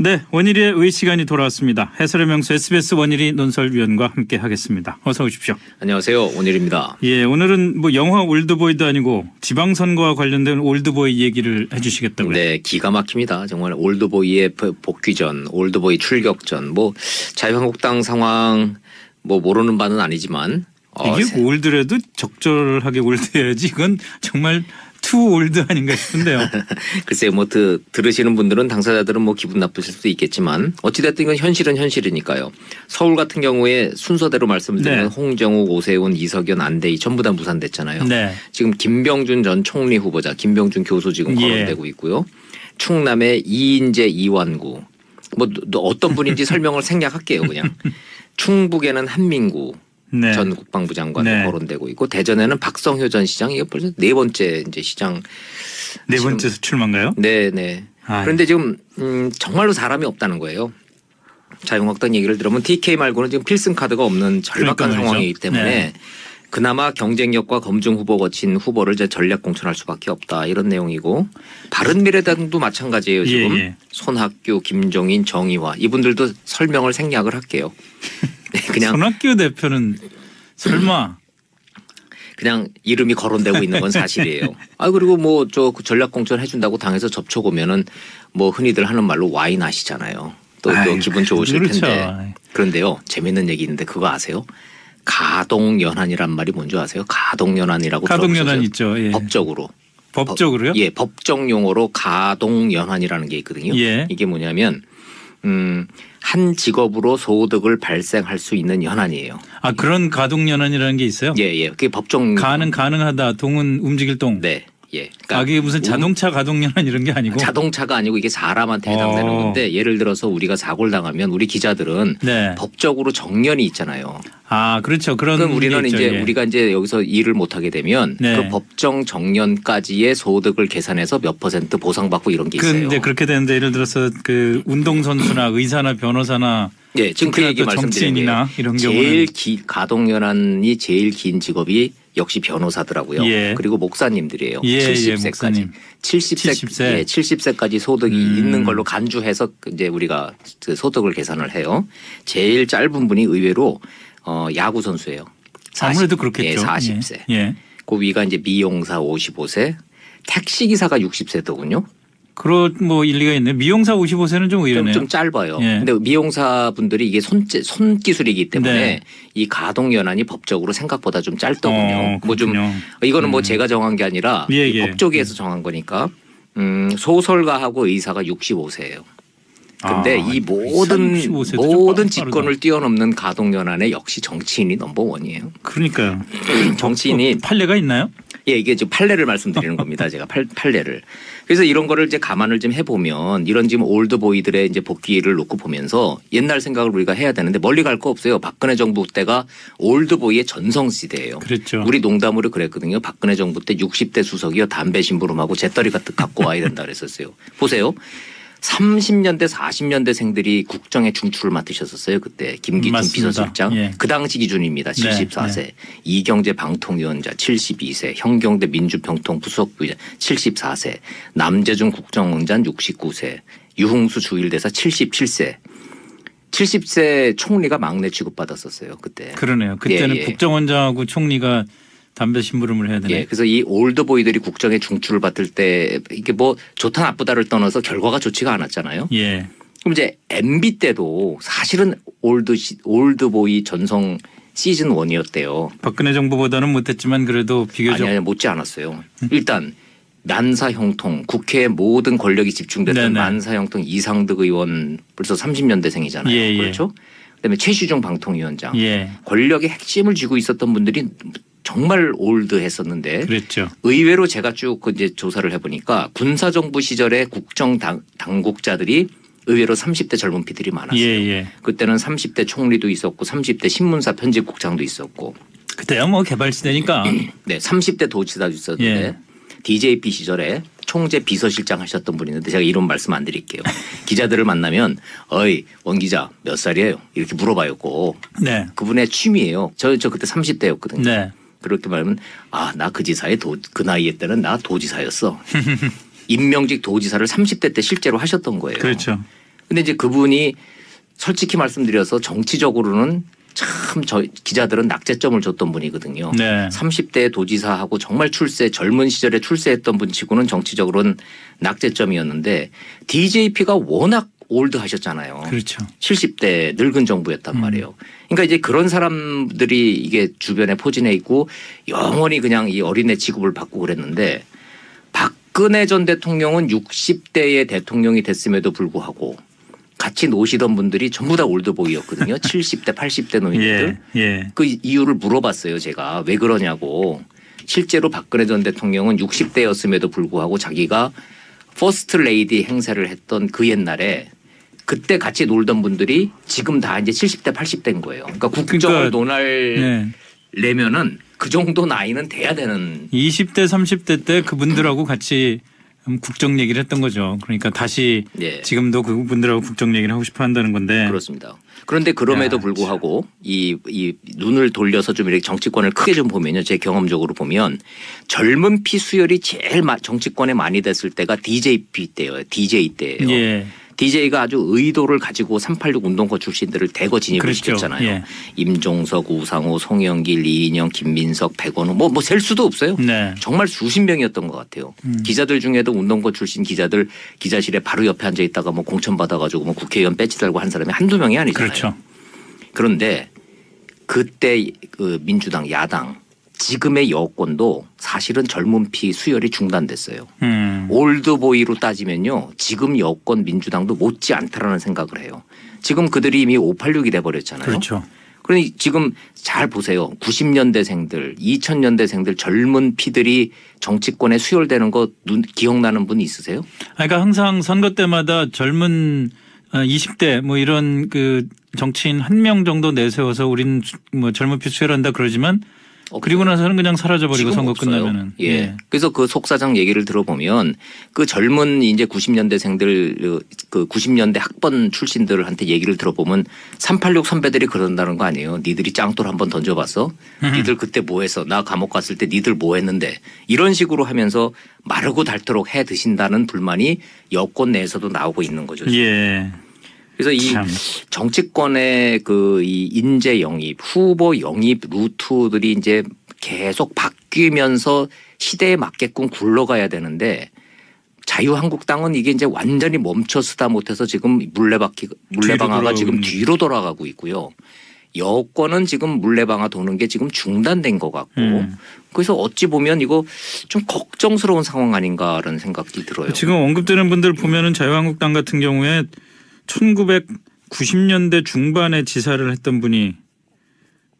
네, 원일의 의 시간이 돌아왔습니다. 해설의 명수 SBS 원일이 논설위원과 함께 하겠습니다. 어서 오십시오. 안녕하세요. 원일입니다. 예, 오늘은 뭐 영화 올드보이도 아니고 지방선거와 관련된 올드보이 얘기를 해주시겠다고요. 네, 기가 막힙니다. 정말 올드보이의 복귀전, 올드보이 출격전, 뭐 자유한국당 상황 뭐 모르는 바는 아니지만 어, 이게 old래도 적절하게 old해야지 이건 정말 too old 아닌가 싶은데요. 글쎄요, 뭐 드, 들으시는 분들은 당사자들은 뭐 기분 나쁘실 수도 있겠지만 어찌됐든 이건 현실은 현실이니까요. 서울 같은 경우에 순서대로 말씀을 드리면 네. 홍정욱, 오세훈, 이석연, 안대희 전부 다 무산됐잖아요. 네. 지금 김병준 전 총리 후보자, 김병준 교수 지금 예. 거론되고 있고요. 충남의 이인재, 이완구. 뭐 어떤 분인지 설명을 생략할게요, 그냥. 충북에는 한민구, 네. 전 국방부 장관도 네. 거론되고 있고 대전에는 박성효 전 시장 이게 벌써 네 번째 이제 시장 네 번째 출마인가요? 네, 네. 아, 그런데 지금 음, 정말로 사람이 없다는 거예요. 자유한국당 얘기를 들으면 TK 말고는 지금 필승 카드가 없는 절박한 상황이기 때문에 네. 그나마 경쟁력과 검증 후보 거친 후보를 이제 전략 공천할 수밖에 없다 이런 내용이고 바른 미래당도 마찬가지예요 지금 예, 예. 손학규, 김종인, 정의화 이분들도 설명을 생략을 할게요. 네, 그냥 손학규 대표는 설마 그냥 이름이 거론되고 있는 건 사실이에요. 아 그리고 뭐 저 전략 공천 해준다고 당에서 접촉 오면은 뭐 흔히들 하는 말로 와인 하시잖아요. 또, 또 기분 좋으실 그렇죠. 텐데 그런데요 재밌는 얘기 있는데 그거 아세요? 가동연한이란 말이 뭔지 아세요? 가동연한이라고 가동연한 있죠. 예. 법적으로. 법적으로요? 법, 예, 법정 용어로 가동연한이라는 게 있거든요. 예. 이게 뭐냐면 음, 한 직업으로 소득을 발생할 수 있는 연한이에요. 아 그런 가동 연한이라는 게 있어요? 예, 예. 그게 법정 가능 가능하다. 동은 움직일 동. 네. 예. 그러니까 아, 그게 무슨 자동차 가동연한 이런 게 아니고 자동차가 아니고 이게 사람한테 해당되는 어. 건데 예를 들어서 우리가 사고를 당하면 우리 기자들은 네. 법적으로 정년이 있잖아요. 아 그렇죠. 그런 그럼 우리는 이제 예. 우리가 이제 여기서 일을 못 하게 되면 네. 그 법정 정년까지의 소득을 계산해서 몇 퍼센트 보상받고 이런 게 있어요. 그런데 그렇게 되는데 예를 들어서 그 운동선수나 의사나 변호사나 예, 지금 그 얘기 말씀드리는 이런 제일 기, 가동 연한이 제일 긴 직업이 역시 변호사더라고요. 예. 그리고 목사님들이에요. 예, 70세까지. 예, 70세, 70세. 예, 70세까지 소득이 음. 있는 걸로 간주해서 이제 우리가 그 소득을 계산을 해요. 제일 짧은 분이 의외로 어, 야구 선수예요. 40, 아무래도 그렇겠죠. 예, 40세. 예. 그 위가 이제 미용사 55세, 택시 기사가 60세더군요. 그런 뭐 일리가 있네. 미용사 55세는 좀 의외네요. 좀, 좀 짧아요. 예. 근데 미용사 분들이 이게 손, 손 기술이기 때문에 네. 이 가동 연한이 법적으로 생각보다 좀 짧더군요. 어, 뭐좀 이거는 뭐 음. 뭐 제가 정한 게 아니라 예, 예. 법조계에서 정한 거니까 음, 소설가하고 의사가 65세예요. 근데 아, 이 모든 모든 직권을 뛰어넘는 가동 연한에 역시 정치인이 넘버 원이에요. 그러니까요. 정치인이 판례가 있나요? 예, 이게 지금 판례를 말씀드리는 겁니다. 제가 팔, 판례를. 그래서 이런 거를 이제 감안을 좀 해보면 이런 지금 올드보이들의 이제 복귀를 놓고 보면서 옛날 생각을 우리가 해야 되는데 멀리 갈 거 없어요. 박근혜 정부 때가 올드보이의 전성 시대예요. 그렇죠. 우리 농담으로 그랬거든요. 박근혜 정부 때 60대 수석이요 담배 심부름하고 재떨이 갖고 와야 된다 그랬었어요. 보세요. 30년대 40년대 생들이 국정의 중추를 맡으셨었어요. 그때 김기춘 맞습니다. 비서실장. 예. 그 당시 기준입니다. 74세. 네, 네. 이경재 방통위원장 72세. 현경대 민주평통 부속부장 74세. 남재준 국정원장 69세. 유흥수 주일대사 77세. 70세 총리가 막내 취급받았었어요. 그때. 그러네요. 그때는 예, 예. 국정원장하고 총리가 담배 심부름을 해야 되네. 예, 그래서 이 올드보이들이 국정의 중추를 맡을 때 이게 뭐 좋다 나쁘다를 떠나서 결과가 좋지가 않았잖아요. 예. 그럼 이제 MB 때도 사실은 올드 올드보이 전성 시즌 one이었대요 박근혜 정부보다는 못했지만 그래도 비교적 아니, 아니 못지 않았어요. 음? 일단 만사 형통 국회에 모든 권력이 집중됐던 만사 형통 이상득 의원 벌써 30년대생이잖아요. 예, 예. 그렇죠? 그다음에 최시중 방통위원장 예. 권력의 핵심을 쥐고 있었던 분들이 정말 old했었는데 그랬죠. 의외로 제가 쭉그 이제 조사를 해보니까 군사정부 시절에 국정 당, 당국자들이 의외로 30대 젊은 피들이 많았어요. 예, 예. 그때는 30대 총리도 있었고 30대 신문사 편집국장도 있었고 그때야 뭐 개발 시대니까 네 30대 도지사도 있었는데 예. DJP 시절에 총재 비서실장 하셨던 분이 있는데 제가 이런 말씀 안 드릴게요. 기자들을 만나면 어이 원 기자 몇 살이에요? 이렇게 물어봐요 꼭. 네. 그분의 취미예요. 저, 저 그때 30대였거든요. 네. 그렇게 말하면 아 나 그 지사의 도, 그 나이에 때는 나 도지사였어. 임명직 도지사를 30대 때 실제로 하셨던 거예요. 그렇죠. 근데 이제 그분이 솔직히 말씀드려서 정치적으로는 참 저 기자들은 낙제점을 줬던 분이거든요. 네. 30대 도지사하고 정말 출세 젊은 시절에 출세했던 분치고는 정치적으로는 낙제점이었는데 DJP가 워낙 old 하셨잖아요. 그렇죠. 70대 늙은 정부였단 음. 말이에요. 그러니까 이제 그런 사람들이 이게 주변에 포진해 있고 영원히 그냥 이 어린애 취급을 받고 그랬는데 박근혜 전 대통령은 60대의 대통령이 됐음에도 불구하고 같이 노시던 분들이 전부 다 올드보이였거든요. 70대, 80대 노인들. 예. 예. 그 이유를 물어봤어요. 제가 왜 그러냐고. 실제로 박근혜 전 대통령은 60대였음에도 불구하고 자기가 퍼스트 레이디 행세를 했던 그 옛날에 그때 같이 놀던 분들이 지금 다 이제 70대, 80대인 거예요. 그러니까 국정을 그러니까, 논할 예. 려면은 그 정도 나이는 돼야 되는 20대 30대 때 그분들하고 같이 음, 국정 얘기를 했던 거죠. 그러니까 다시 예. 지금도 그분들하고 국정 얘기를 하고 싶어 한다는 건데. 그렇습니다. 그런데 그럼에도 야, 불구하고 이, 이 눈을 돌려서 좀 이렇게 정치권을 크게 좀 보면요. 제 경험적으로 보면 젊은 피 수혈이 제일 마- 정치권에 많이 됐을 때가 DJP 때예요. DJ 때예요. 예. DJ가 아주 의도를 가지고 386 운동권 출신들을 대거 진입을 그렇죠. 시켰잖아요. 예. 임종석, 우상호, 송영길, 이인영, 김민석, 백원우 뭐뭐 셀 수도 없어요. 네. 정말 수십 명이었던 것 같아요. 음. 기자들 중에도 운동권 출신 기자들 기자실에 바로 옆에 앉아 있다가 뭐 공천 받아가지고 뭐 국회의원 배지 달고 한 사람이 한두 명이 아니잖아요. 그렇죠. 그런데 그때 그 민주당 야당 지금의 여권도 사실은 젊은 피 수혈이 중단됐어요. 음. 올드보이로 따지면요. 지금 여권 민주당도 못지 않다라는 생각을 해요. 지금 그들이 이미 586이 돼버렸잖아요. 그렇죠. 그러니 지금 잘 보세요. 90년대생들, 2000년대생들 젊은 피들이 정치권에 수혈되는 거 눈, 기억나는 분 있으세요? 아, 그러니까 항상 선거 때마다 젊은 어, 20대 뭐 이런 그 정치인 한 명 정도 내세워서 우린 뭐 젊은 피 수혈한다 그러지만 그리고 나서는 그냥 사라져버리고 선거 없어요. 끝나면은. 예. 그래서 그 속사장 얘기를 들어보면 그 젊은 이제 90년대생들 그 90년대 학번 출신들한테 얘기를 들어보면 386 선배들이 그런다는 거 아니에요. 니들이 짱돌 한번 던져봤어? 니들 그때 뭐 했어? 나 감옥 갔을 때 니들 뭐 했는데? 이런 식으로 하면서 마르고 닳도록 해 드신다는 불만이 여권 내에서도 나오고 있는 거죠. 예. 그래서 이 참. 정치권의 그 이 인재 영입, 후보 영입 루트들이 이제 계속 바뀌면서 시대에 맞게끔 굴러가야 되는데 자유한국당은 이게 이제 완전히 멈춰서다 못해서 지금 물레바퀴 물레방아가 지금 돌아오는 뒤로 돌아가고 있고요. 여권은 지금 물레방아 도는 게 지금 중단된 것 같고 음. 그래서 어찌 보면 이거 좀 걱정스러운 상황 아닌가라는 생각이 들어요. 지금 언급되는 분들 보면은 자유한국당 같은 경우에 1990년대 중반에 지사를 했던 분이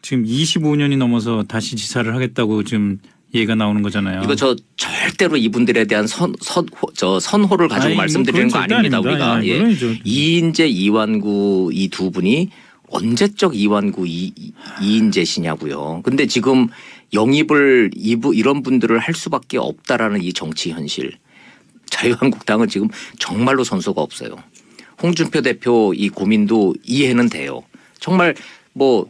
지금 25년이 넘어서 다시 지사를 하겠다고 지금 얘기가 나오는 거잖아요. 이거 저 절대로 이분들에 대한 선, 선, 저 선호를 가지고 아니, 뭐 말씀드리는 거 아닙니다. 아닙니다. 우리가. 예, 예. 이인재, 이완구 이 두 분이 언제적 이완구 이, 이- 이인재시냐고요. 근데 지금 영입을 이부 이런 분들을 할 수밖에 없다라는 이 정치 현실. 자유한국당은 지금 정말로 선수가 없어요. 홍준표 대표 이 고민도 이해는 돼요. 정말 뭐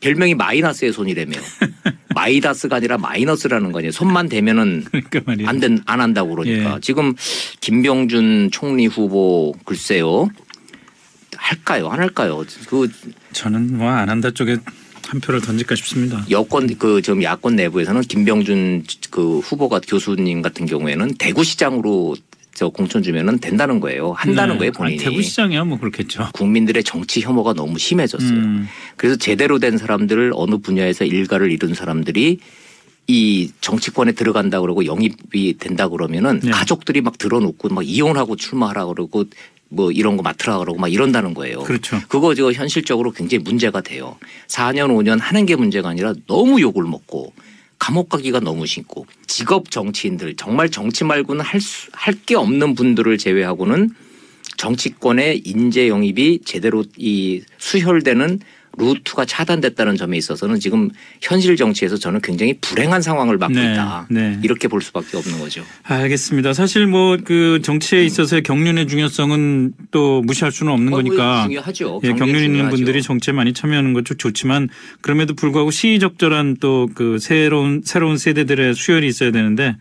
별명이 마이너스의 손이라며. 마이다스가 아니라 마이너스라는 거니 손만 대면은 그러니까 말이에요. 안, 된, 안 한다고 그러니까. 예. 지금 김병준 총리 후보 글쎄요. 할까요? 안 할까요? 그 저는 뭐 안 한다 쪽에 한 표를 던질까 싶습니다. 여권 그 지금 야권 내부에서는 김병준 그 후보가 교수님 같은 경우에는 대구시장으로 저 공천 주면은 된다는 거예요. 한다는 네. 거예요 아니, 본인이. 대구시장이야 뭐 그렇겠죠. 국민들의 정치 혐오가 너무 심해졌어요. 음. 그래서 제대로 된 사람들을 어느 분야에서 일가를 이룬 사람들이 이 정치권에 들어간다 그러고 영입이 된다 그러면은 네. 가족들이 막 들어놓고 막 이혼하고 출마하라 그러고 뭐 이런 거 맡으라 그러고 막 이런다는 거예요. 그렇죠. 그거 저 현실적으로 굉장히 문제가 돼요. 4년 5년 하는 게 문제가 아니라 너무 욕을 먹고 감옥 가기가 너무 싫고 직업 정치인들 정말 정치 말고는 할할게 없는 분들을 제외하고는 정치권의 인재 영입이 제대로 이 수혈되는 루트가 차단됐다는 점에 있어서는 지금 현실 정치에서 저는 굉장히 불행한 상황을 맞고 네, 있다. 네. 이렇게 볼 수밖에 없는 거죠. 알겠습니다. 사실 뭐 그 정치에 있어서의 경륜의 중요성은 또 무시할 수는 없는 어, 거니까. 중요하죠. 예, 경륜 있는 중요하죠. 분들이 정치에 많이 참여하는 것도 좋지만 그럼에도 불구하고 시의적절한 또 그 새로운 새로운 세대들의 수혈이 있어야 되는데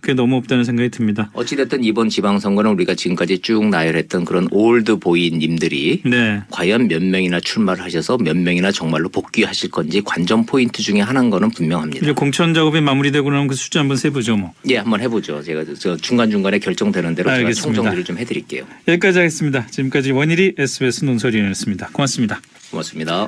그게 너무 없다는 생각이 듭니다. 어찌됐든 이번 지방선거는 우리가 지금까지 쭉 나열했던 그런 올드 보이님들이 네. 과연 몇 명이나 출마를 하셔서 몇 명이나 정말로 복귀하실 건지 관전 포인트 중에 하나인 거는 분명합니다. 이제 공천 작업이 마무리되고 나면 그 숫자 한번 세보죠 뭐. 예, 한번 해보죠. 제가 저 중간중간에 결정되는 대로 제가 알겠습니다. 총정리를 좀 해드릴게요. 여기까지 하겠습니다. 지금까지 원일이 SBS 논설위원이었습니다. 고맙습니다. 고맙습니다.